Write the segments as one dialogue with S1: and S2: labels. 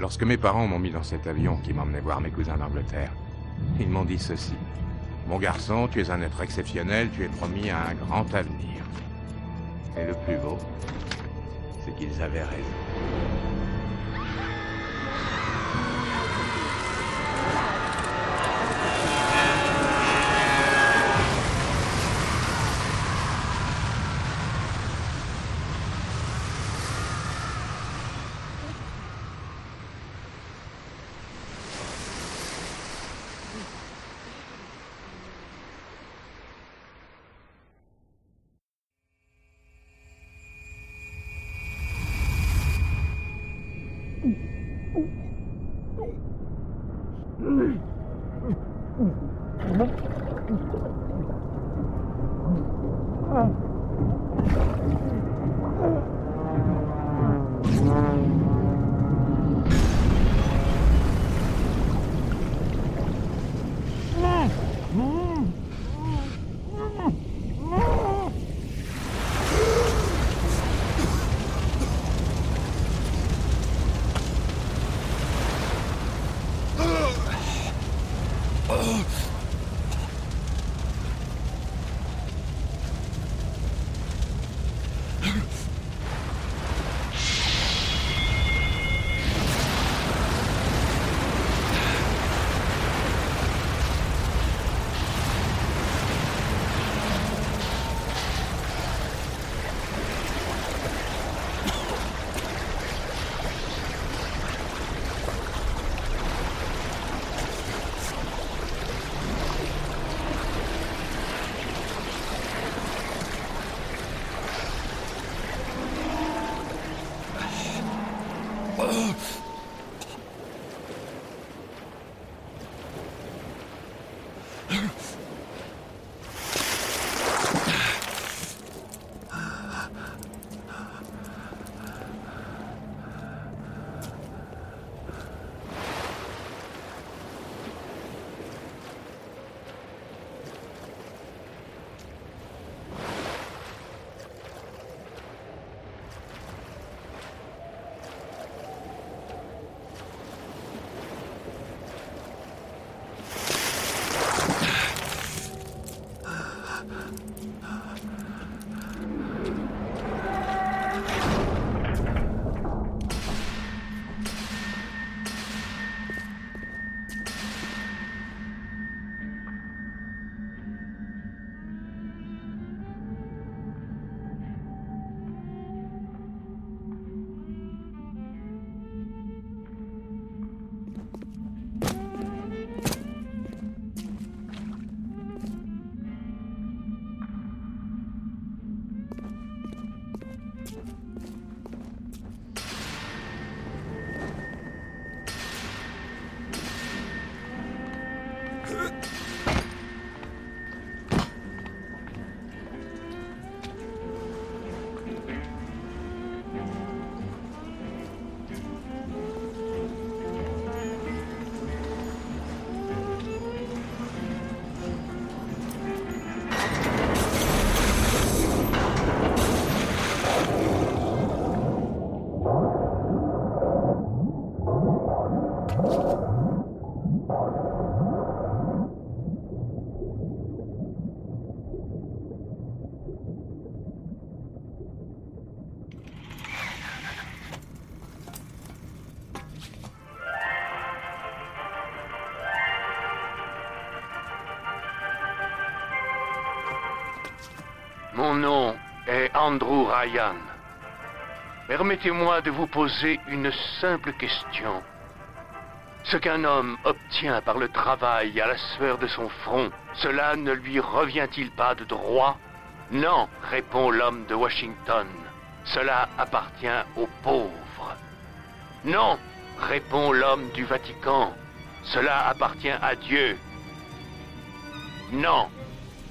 S1: Lorsque mes parents m'ont mis dans cet avion qui m'emmenait voir mes cousins d'Angleterre, ils m'ont dit ceci. Mon garçon, tu es un être exceptionnel, tu es promis à un grand avenir. Et le plus beau, c'est qu'ils avaient raison.
S2: ٹھیک ہے Andrew Ryan. Permettez-moi de vous poser une simple question. Ce qu'un homme obtient par le travail à la sueur de son front, cela ne lui revient-il pas de droit? Non, répond l'homme de Washington. Cela appartient aux pauvres. Non, répond l'homme du Vatican. Cela appartient à Dieu. Non,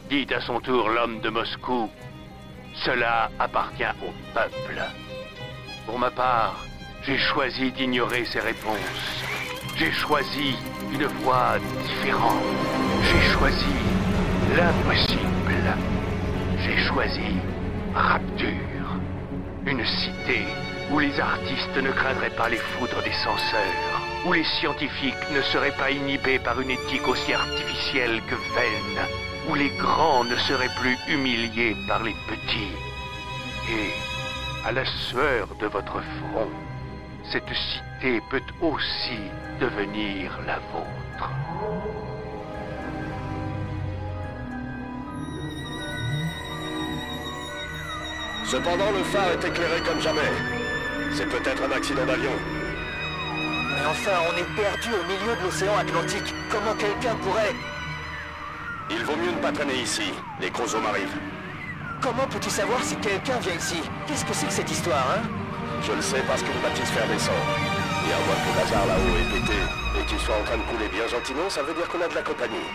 S2: dit à son tour l'homme de Moscou. Cela appartient au peuple. Pour ma part, j'ai choisi d'ignorer ces réponses. J'ai choisi une voie différente. J'ai choisi l'impossible. J'ai choisi Rapture. Une cité où les artistes ne craindraient pas les foudres des censeurs, où les scientifiques ne seraient pas inhibés par une éthique aussi artificielle que vaine, où les grands ne seraient plus humiliés par les petits. Et, à la sueur de votre front, cette cité peut aussi devenir la vôtre.
S3: Cependant, le phare est éclairé comme jamais. C'est peut-être un accident d'avion.
S4: Mais enfin, on est perdu au milieu de l'océan Atlantique. Comment quelqu'un pourrait...
S3: Il vaut mieux ne pas traîner ici. Les chromosomes arrivent.
S4: Comment peux-tu savoir si quelqu'un vient ici? Qu'est-ce que c'est que cette histoire, hein?
S3: Je le sais parce que le baptisphère descend. Et à moins que le hasard là-haut ait pété et qu'il soit en train de couler bien gentiment, ça veut dire qu'on a de la compagnie.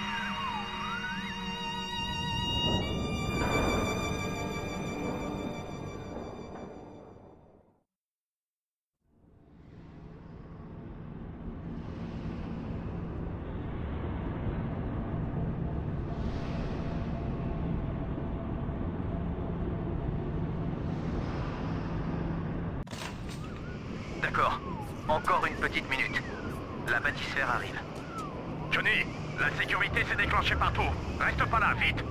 S5: D'accord. Encore une petite minute. La bâtissphère arrive.
S6: Johnny, la sécurité s'est déclenchée partout. Reste pas là, vite.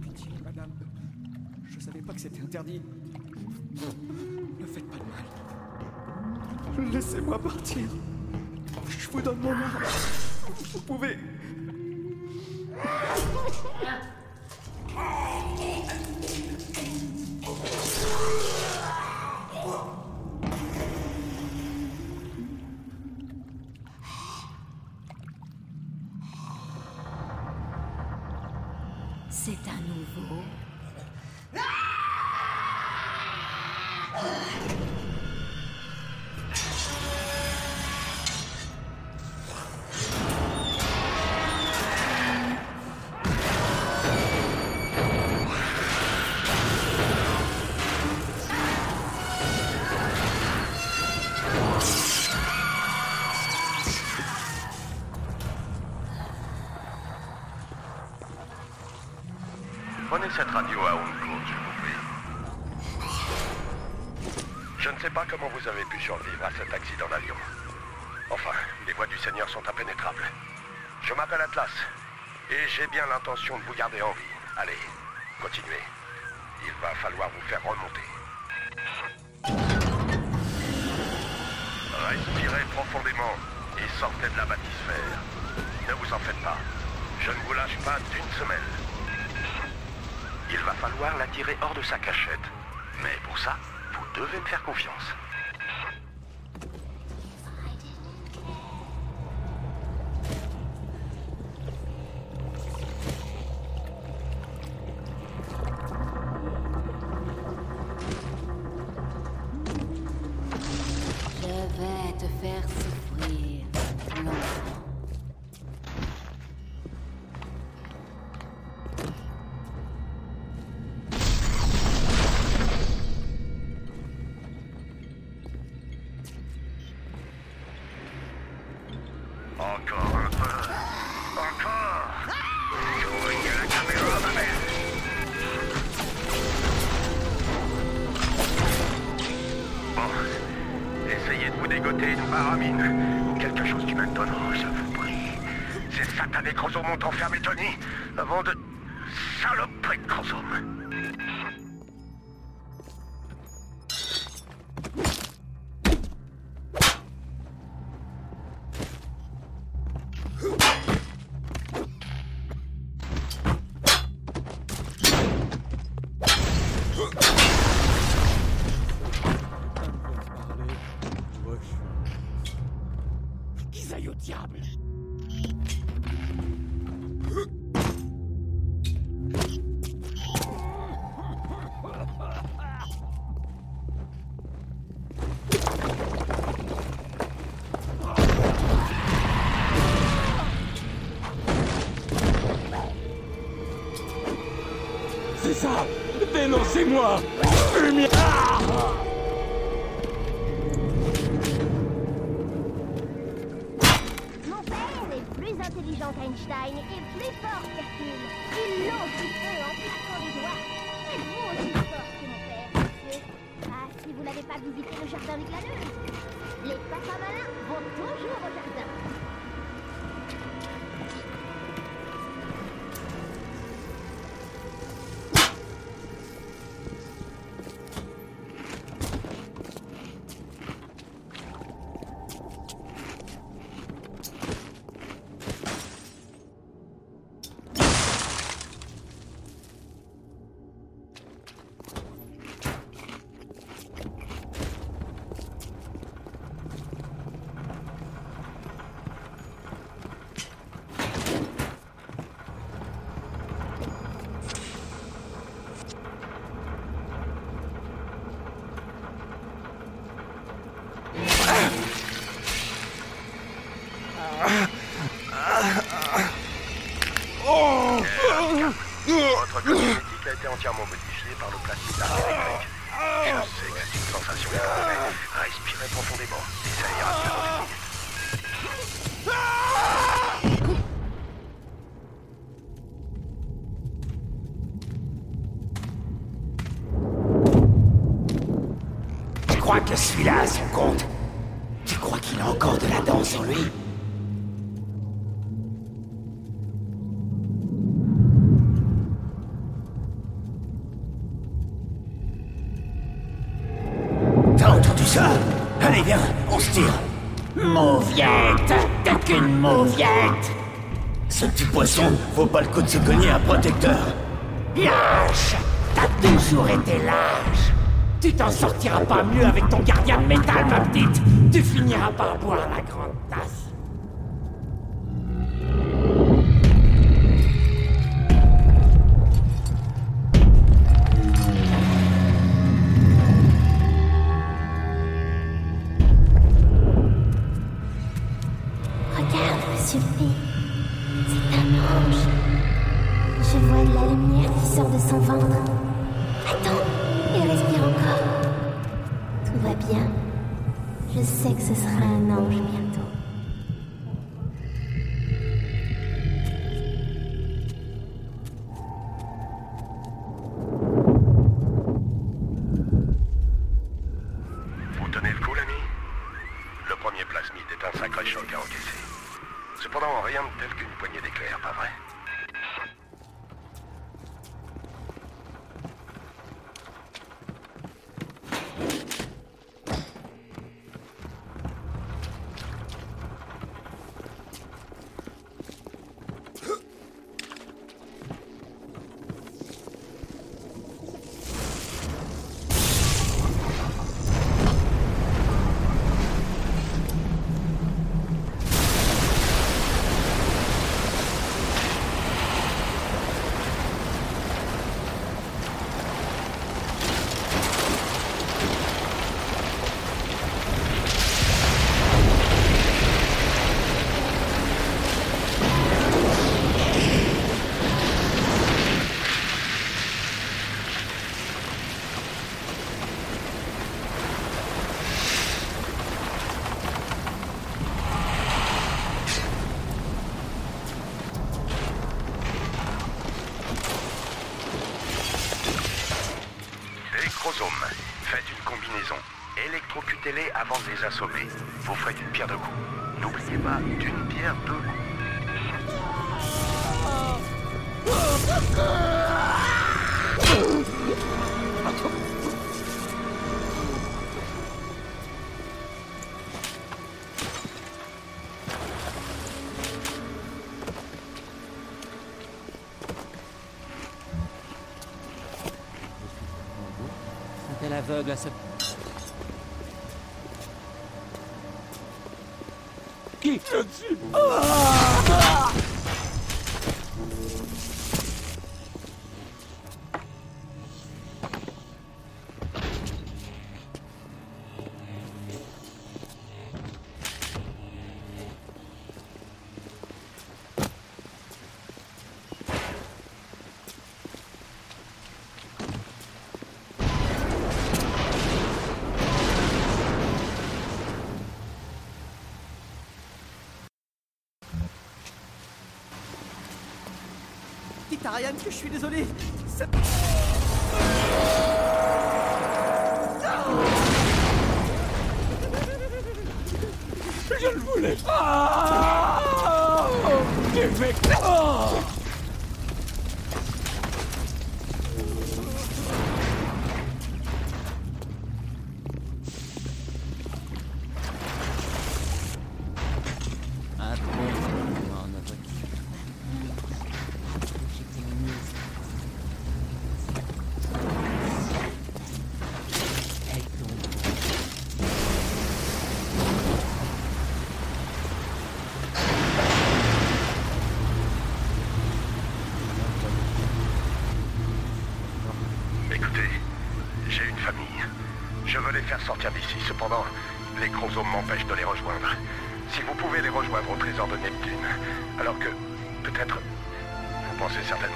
S7: Pitié, madame. Je savais pas que c'était interdit. Ne faites pas de mal. Laissez-moi partir. Je vous donne mon arme. Vous pouvez.
S8: Oh, my
S6: God. Cette radio à courte, s'il vous plaît. Je ne sais pas comment vous avez pu survivre à cet accident d'avion. Enfin, les voies du Seigneur sont impénétrables. Je m'appelle Atlas, et j'ai bien l'intention de vous garder en vie. Allez, continuez. Il va falloir vous faire remonter. Respirez profondément et sortez de la bâtisphère. Ne vous en faites pas. Je ne vous lâche pas d'une semelle. Il va falloir la tirer hors de sa cachette. Mais pour ça, vous devez me faire confiance. Vous dégoter une baramine ou quelque chose du même tonneau, je vous prie. Ces satanés chromosomes ont enfermé Tony avant de... Saloperie de chromosomes.
S7: Dénoncez-moi Humi- Ah
S9: Mon père est plus intelligent donc Einstein est plus fort qu'Hercule. Il lance du feu en claquant les doigts. Êtes-vous aussi fort que mon père, monsieur Ah, si vous n'avez pas visité le jardin des glaneuses. Les papas malins vont toujours au jardin.
S6: Entièrement modifié par le plasmide d'arrière Je sais que c'est une sensation étrange, respirez profondément. Et ça ira.
S10: Tu crois que celui-là a son compte? Tu crois qu'il a encore de la danse en lui? Entendu ça. Allez, viens, on se tire. Mauviette T'es qu'une mauviette. Ce petit poisson vaut pas le coup de se cogner un protecteur. Lâche T'as toujours été lâche. Tu t'en sortiras pas mieux avec ton gardien de métal, ma petite. Tu finiras par boire la grande
S6: assommer. Vous ferez d'une pierre deux coups. N'oubliez pas, d'une pierre deux coups.
S11: Aveugles à ce... Qui
S7: Dites à Ryan je suis désolé.
S11: Je ne voulais pas J'ai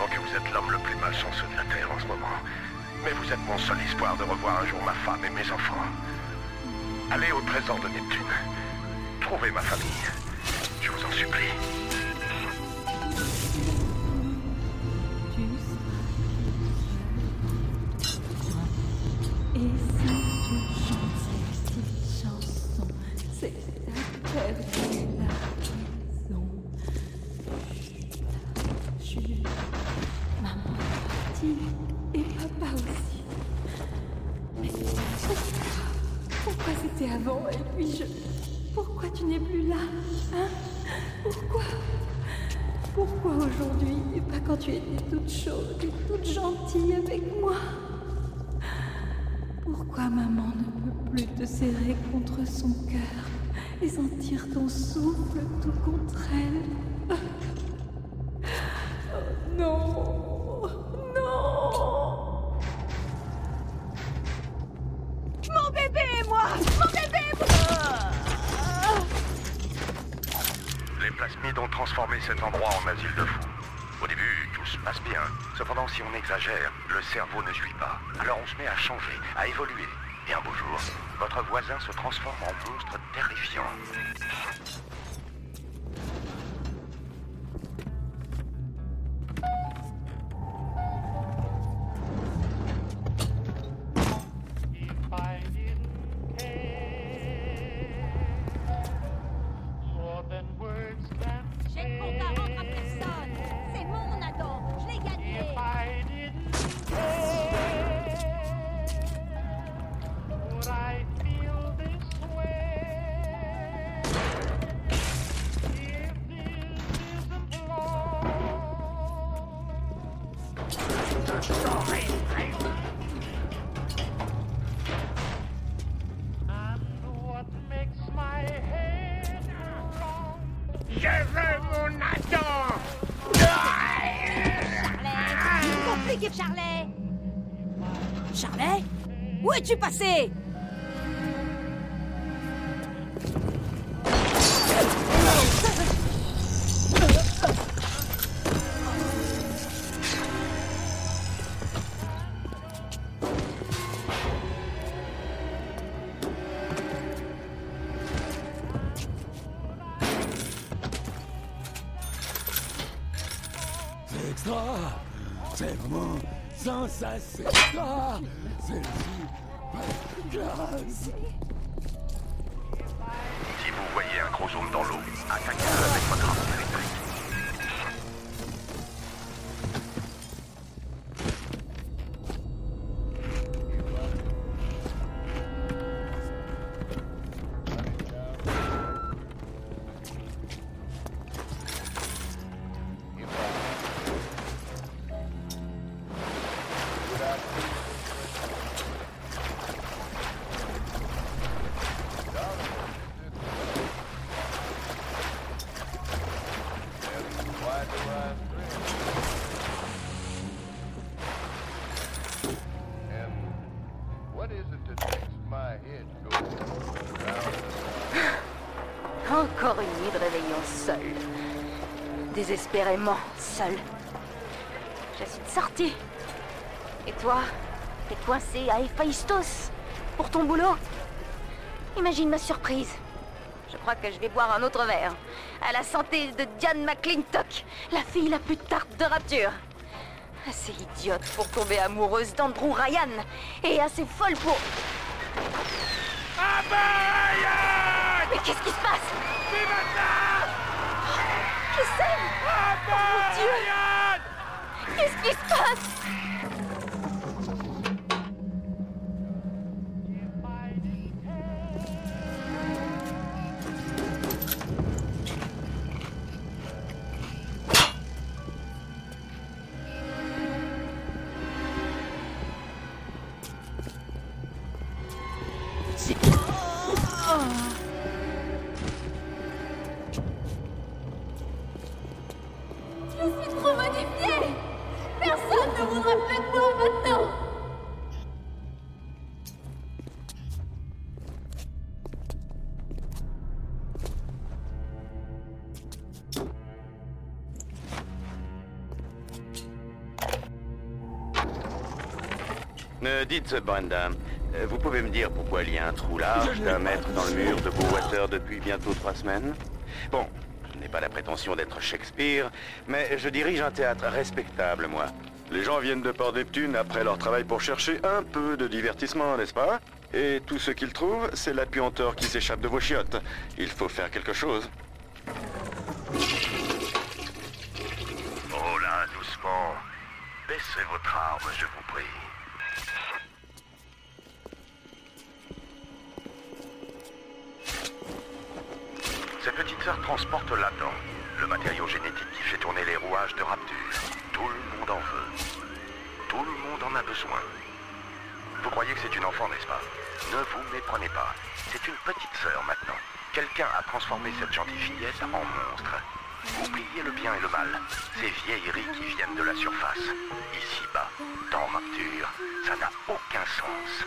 S12: que vous êtes l'homme le plus malchanceux de la Terre en ce moment. Mais vous êtes mon seul espoir de revoir un jour ma femme et mes enfants. Allez au trésor de Neptune. Trouvez ma famille. Je vous en supplie.
S13: Et sentir ton souffle tout contre elle Oh non Non
S14: Mon bébé, moi Mon bébé, moi
S12: Les plasmides ont transformé cet endroit en asile de fous. Au début, tout se passe bien. Cependant, si on exagère, le cerveau ne suit pas. Alors on se met à changer, à évoluer. Et un beau jour, votre voisin se transforme en monstre terrifiant.
S14: Es-tu passé
S11: C'est vraiment sensationnel extra C'est
S12: Si vous voyez un chromosome dans l'eau, attaquez-le avec votre arme
S8: Encore une nuit de réveillon seule. Désespérément seule. Je suis sortie. Et toi T'es coincé à Héphaïstos pour ton boulot? Imagine ma surprise. Je crois que je vais boire un autre verre. À la santé de Diane McClintock, la fille la plus tarte de Rapture. Assez idiote pour tomber amoureuse d'Andrew Ryan et assez folle pour... Mais qu'est-ce qui se passe? J'essaie Oh mon Dieu! Qu'est-ce qui se passe?
S15: Dites, Brenda, euh, vous pouvez me dire pourquoi il y a un trou large d'un mètre dans le mur de Bowater depuis bientôt trois semaines Bon, je n'ai pas la prétention d'être Shakespeare, mais je dirige un théâtre respectable, moi. Les gens viennent de Port-Neptune après leur travail pour chercher un peu de divertissement, n'est-ce pas? Et tout ce qu'ils trouvent, c'est la puanteur qui s'échappe de vos chiottes. Il faut faire quelque chose.
S6: Oh là, doucement. Baissez votre arme, je vous prie. Transporte là-dedans le matériau génétique qui fait tourner les rouages de Rapture. Tout le monde en veut. Tout le monde en a besoin. Vous croyez que c'est une enfant, n'est-ce pas? Ne vous méprenez pas. C'est une petite sœur maintenant. Quelqu'un a transformé cette gentille fillette en monstre. Oubliez le bien et le mal. Ces vieilleries qui viennent de la surface. Ici-bas, dans Rapture, ça n'a aucun sens.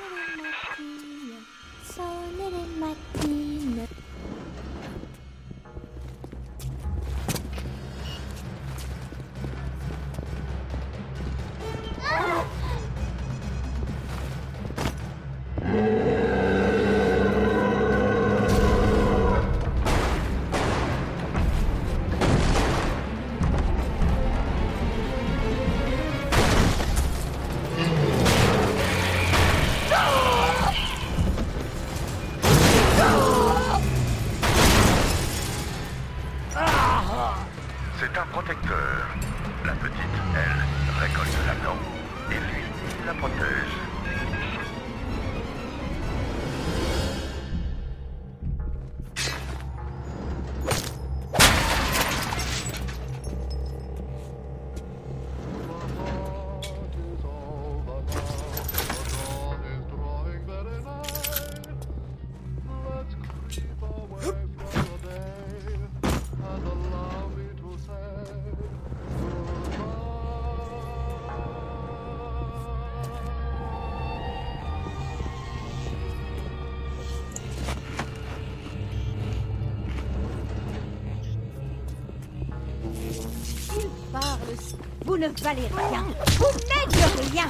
S14: Ne valez rien. Vous n'êtes rien.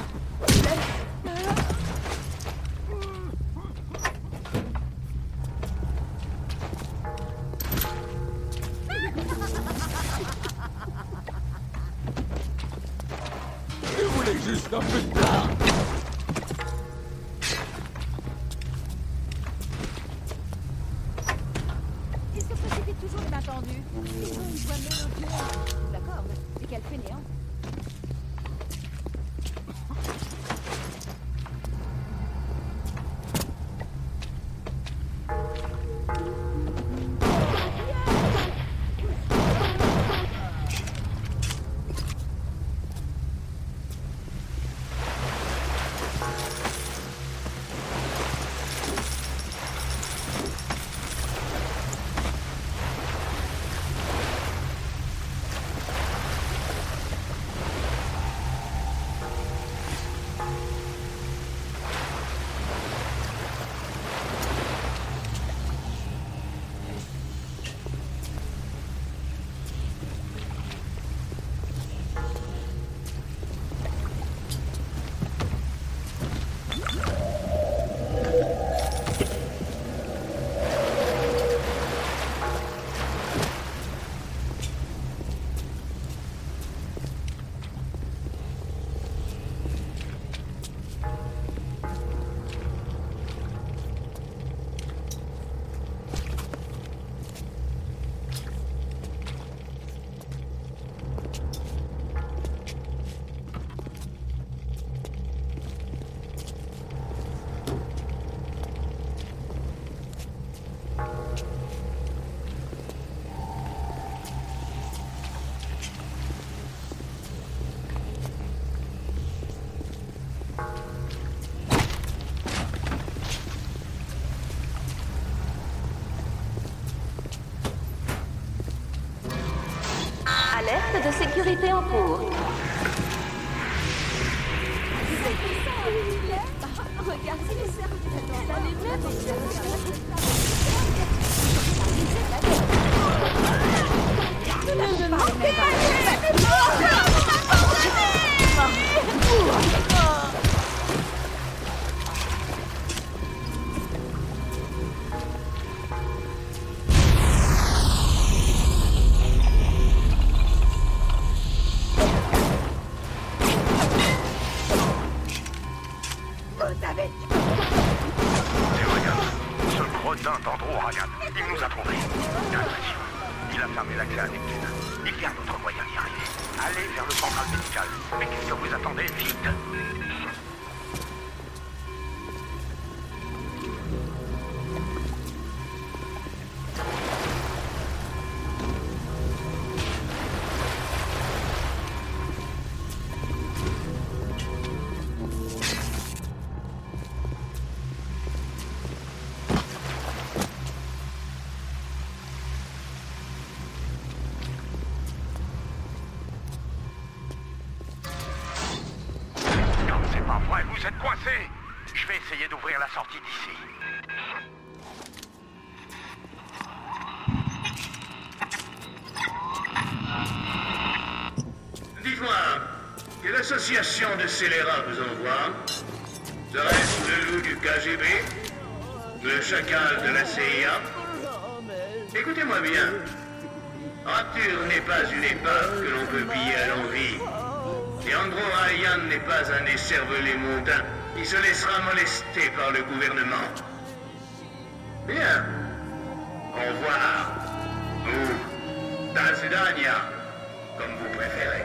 S6: Sortie d'ici.
S16: Dites-moi, quelle association de scélérats vous envoie? Serait-ce le loup du KGB Le chacal de la CIA Écoutez-moi bien. Arthur n'est pas une épave que l'on peut piller à l'envie. Et Andrew Ryan n'est pas un écervelé mondain qui se laissera molester par le gouvernement. Bien. Au revoir. Ou Tanzania, comme vous préférez.